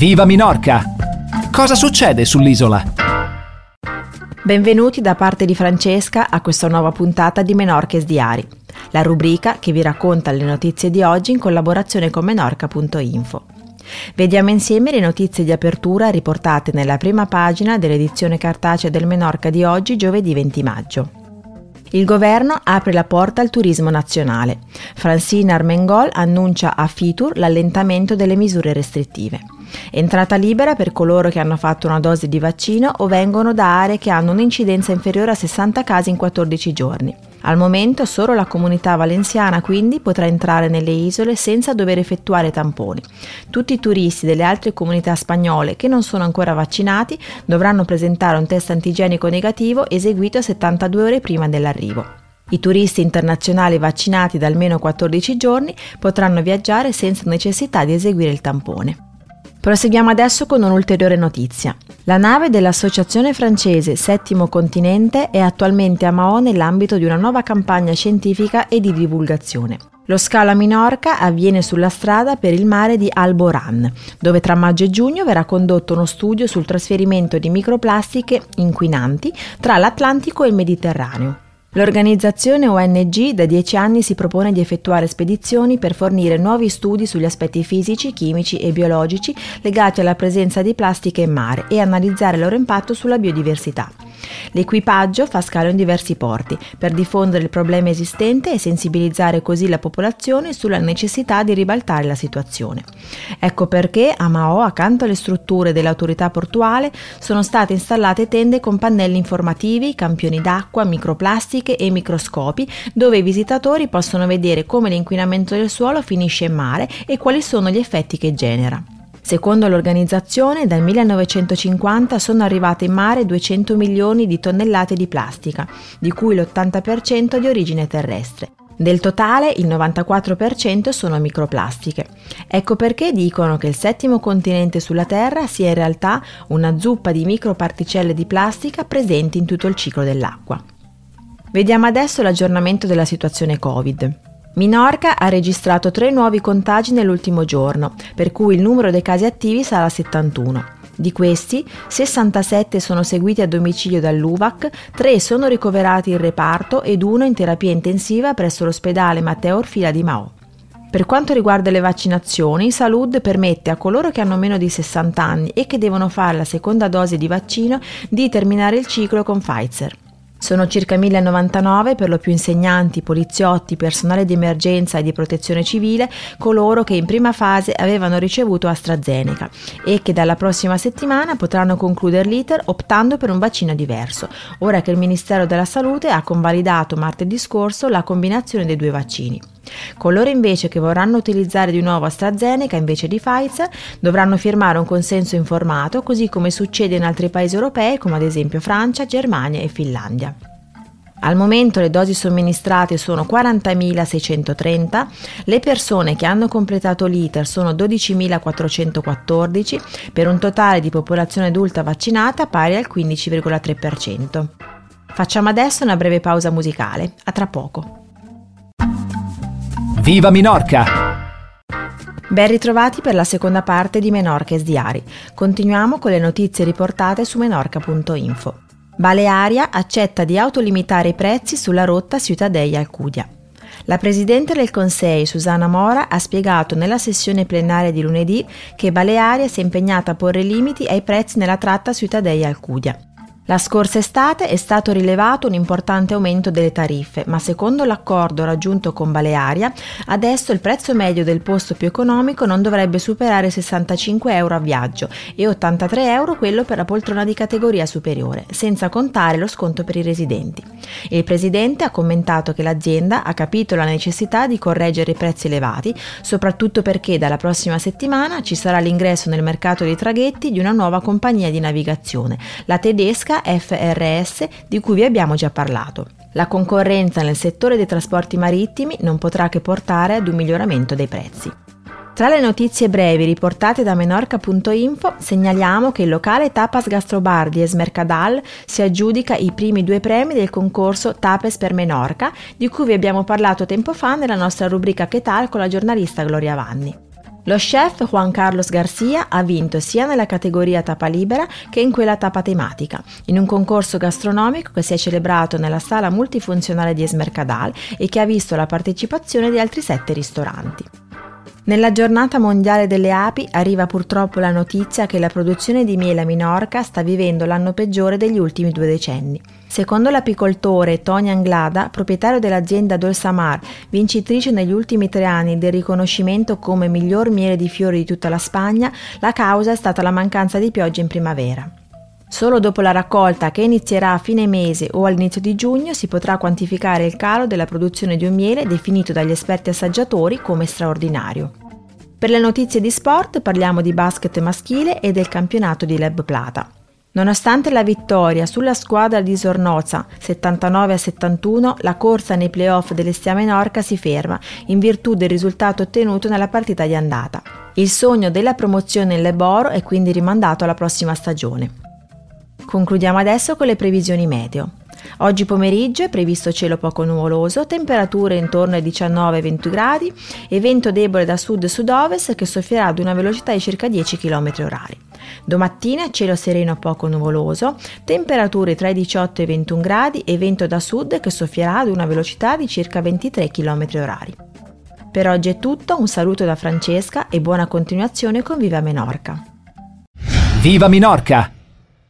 Viva Minorca! Cosa succede sull'isola? Benvenuti da parte di Francesca a questa nuova puntata di Menorches Diari, la rubrica che vi racconta le notizie di oggi in collaborazione con menorca.info. Vediamo insieme le notizie di apertura riportate nella prima pagina dell'edizione cartacea del Menorca di oggi, giovedì 20 maggio. Il governo apre la porta al turismo nazionale. Francine Armengol annuncia a Fitur l'allentamento delle misure restrittive. Entrata libera per coloro che hanno fatto una dose di vaccino o vengono da aree che hanno un'incidenza inferiore a 60 casi in 14 giorni. Al momento solo la comunità valenziana quindi potrà entrare nelle isole senza dover effettuare tamponi. Tutti i turisti delle altre comunità spagnole che non sono ancora vaccinati dovranno presentare un test antigenico negativo eseguito 72 ore prima dell'arrivo. I turisti internazionali vaccinati da almeno 14 giorni potranno viaggiare senza necessità di eseguire il tampone. Proseguiamo adesso con un'ulteriore notizia. La nave dell'Associazione francese Settimo Continente è attualmente a Mao nell'ambito di una nuova campagna scientifica e di divulgazione. Lo scalo a Minorca avviene sulla strada per il mare di Alboran, dove tra maggio e giugno verrà condotto uno studio sul trasferimento di microplastiche inquinanti tra l'Atlantico e il Mediterraneo. L'organizzazione ONG da dieci anni si propone di effettuare spedizioni per fornire nuovi studi sugli aspetti fisici, chimici e biologici legati alla presenza di plastiche in mare e analizzare il loro impatto sulla biodiversità. L'equipaggio fa scalo in diversi porti per diffondere il problema esistente e sensibilizzare così la popolazione sulla necessità di ribaltare la situazione. Ecco perché a Mao, accanto alle strutture dell'autorità portuale, sono state installate tende con pannelli informativi, campioni d'acqua, microplastiche e microscopi dove i visitatori possono vedere come l'inquinamento del suolo finisce in mare e quali sono gli effetti che genera. Secondo l'organizzazione, dal 1950 sono arrivate in mare 200 milioni di tonnellate di plastica, di cui l'80% di origine terrestre. Del totale il 94% sono microplastiche. Ecco perché dicono che il settimo continente sulla Terra sia in realtà una zuppa di microparticelle di plastica presenti in tutto il ciclo dell'acqua. Vediamo adesso l'aggiornamento della situazione Covid. Minorca ha registrato tre nuovi contagi nell'ultimo giorno, per cui il numero dei casi attivi sarà 71. Di questi, 67 sono seguiti a domicilio dall'UVAC, 3 sono ricoverati in reparto ed uno in terapia intensiva presso l'ospedale Matteo Orfila di Mao. Per quanto riguarda le vaccinazioni, Salud permette a coloro che hanno meno di 60 anni e che devono fare la seconda dose di vaccino di terminare il ciclo con Pfizer. Sono circa 1099 per lo più insegnanti, poliziotti, personale di emergenza e di protezione civile, coloro che in prima fase avevano ricevuto AstraZeneca e che dalla prossima settimana potranno concludere l'iter optando per un vaccino diverso, ora che il Ministero della Salute ha convalidato martedì scorso la combinazione dei due vaccini. Coloro invece che vorranno utilizzare di nuovo AstraZeneca invece di Pfizer dovranno firmare un consenso informato, così come succede in altri paesi europei come ad esempio Francia, Germania e Finlandia. Al momento le dosi somministrate sono 40.630, le persone che hanno completato l'iter sono 12.414 per un totale di popolazione adulta vaccinata pari al 15,3%. Facciamo adesso una breve pausa musicale, a tra poco. Viva Minorca! Ben ritrovati per la seconda parte di Menorches Diari. Continuiamo con le notizie riportate su menorca.info. Balearia accetta di autolimitare i prezzi sulla rotta Ciutadella-Alcudia. La Presidente del Consiglio, Susana Mora, ha spiegato nella sessione plenaria di lunedì che Balearia si è impegnata a porre limiti ai prezzi nella tratta Ciutadella-Alcudia. La scorsa estate è stato rilevato un importante aumento delle tariffe, ma secondo l'accordo raggiunto con Balearia, adesso il prezzo medio del posto più economico non dovrebbe superare 65 euro a viaggio e 83 euro quello per la poltrona di categoria superiore, senza contare lo sconto per i residenti. Il presidente ha commentato che l'azienda ha capito la necessità di correggere i prezzi elevati, soprattutto perché dalla prossima settimana ci sarà l'ingresso nel mercato dei traghetti di una nuova compagnia di navigazione, la tedesca FRS di cui vi abbiamo già parlato. La concorrenza nel settore dei trasporti marittimi non potrà che portare ad un miglioramento dei prezzi. Tra le notizie brevi riportate da menorca.info segnaliamo che il locale Tapas Gastrobar di Esmercadal si aggiudica i primi due premi del concorso Tapes per Menorca, di cui vi abbiamo parlato tempo fa nella nostra rubrica Che tal con la giornalista Gloria Vanni. Lo chef Juan Carlos Garcia ha vinto sia nella categoria tappa libera che in quella tappa tematica, in un concorso gastronomico che si è celebrato nella sala multifunzionale di Esmercadal e che ha visto la partecipazione di altri sette ristoranti. Nella giornata mondiale delle api arriva purtroppo la notizia che la produzione di miele a Minorca sta vivendo l'anno peggiore degli ultimi due decenni. Secondo l'apicoltore Tony Anglada, proprietario dell'azienda Dolsamar, vincitrice negli ultimi tre anni del riconoscimento come miglior miele di fiori di tutta la Spagna, la causa è stata la mancanza di piogge in primavera. Solo dopo la raccolta, che inizierà a fine mese o all'inizio di giugno, si potrà quantificare il calo della produzione di un miele definito dagli esperti assaggiatori come straordinario. Per le notizie di sport parliamo di basket maschile e del campionato di Leb Plata. Nonostante la vittoria sulla squadra di Sornoza 79 a 71, la corsa nei playoff dell'Estia Menorca si ferma in virtù del risultato ottenuto nella partita di andata. Il sogno della promozione in Leboro è quindi rimandato alla prossima stagione. Concludiamo adesso con le previsioni meteo. Oggi pomeriggio è previsto cielo poco nuvoloso, temperature intorno ai 19-20 gradi e vento debole da sud-sud-ovest che soffierà ad una velocità di circa 10 km h Domattina cielo sereno poco nuvoloso, temperature tra i 18 e i 21 gradi e vento da sud che soffierà ad una velocità di circa 23 km h Per oggi è tutto, un saluto da Francesca e buona continuazione con Viva Menorca. Viva Minorca!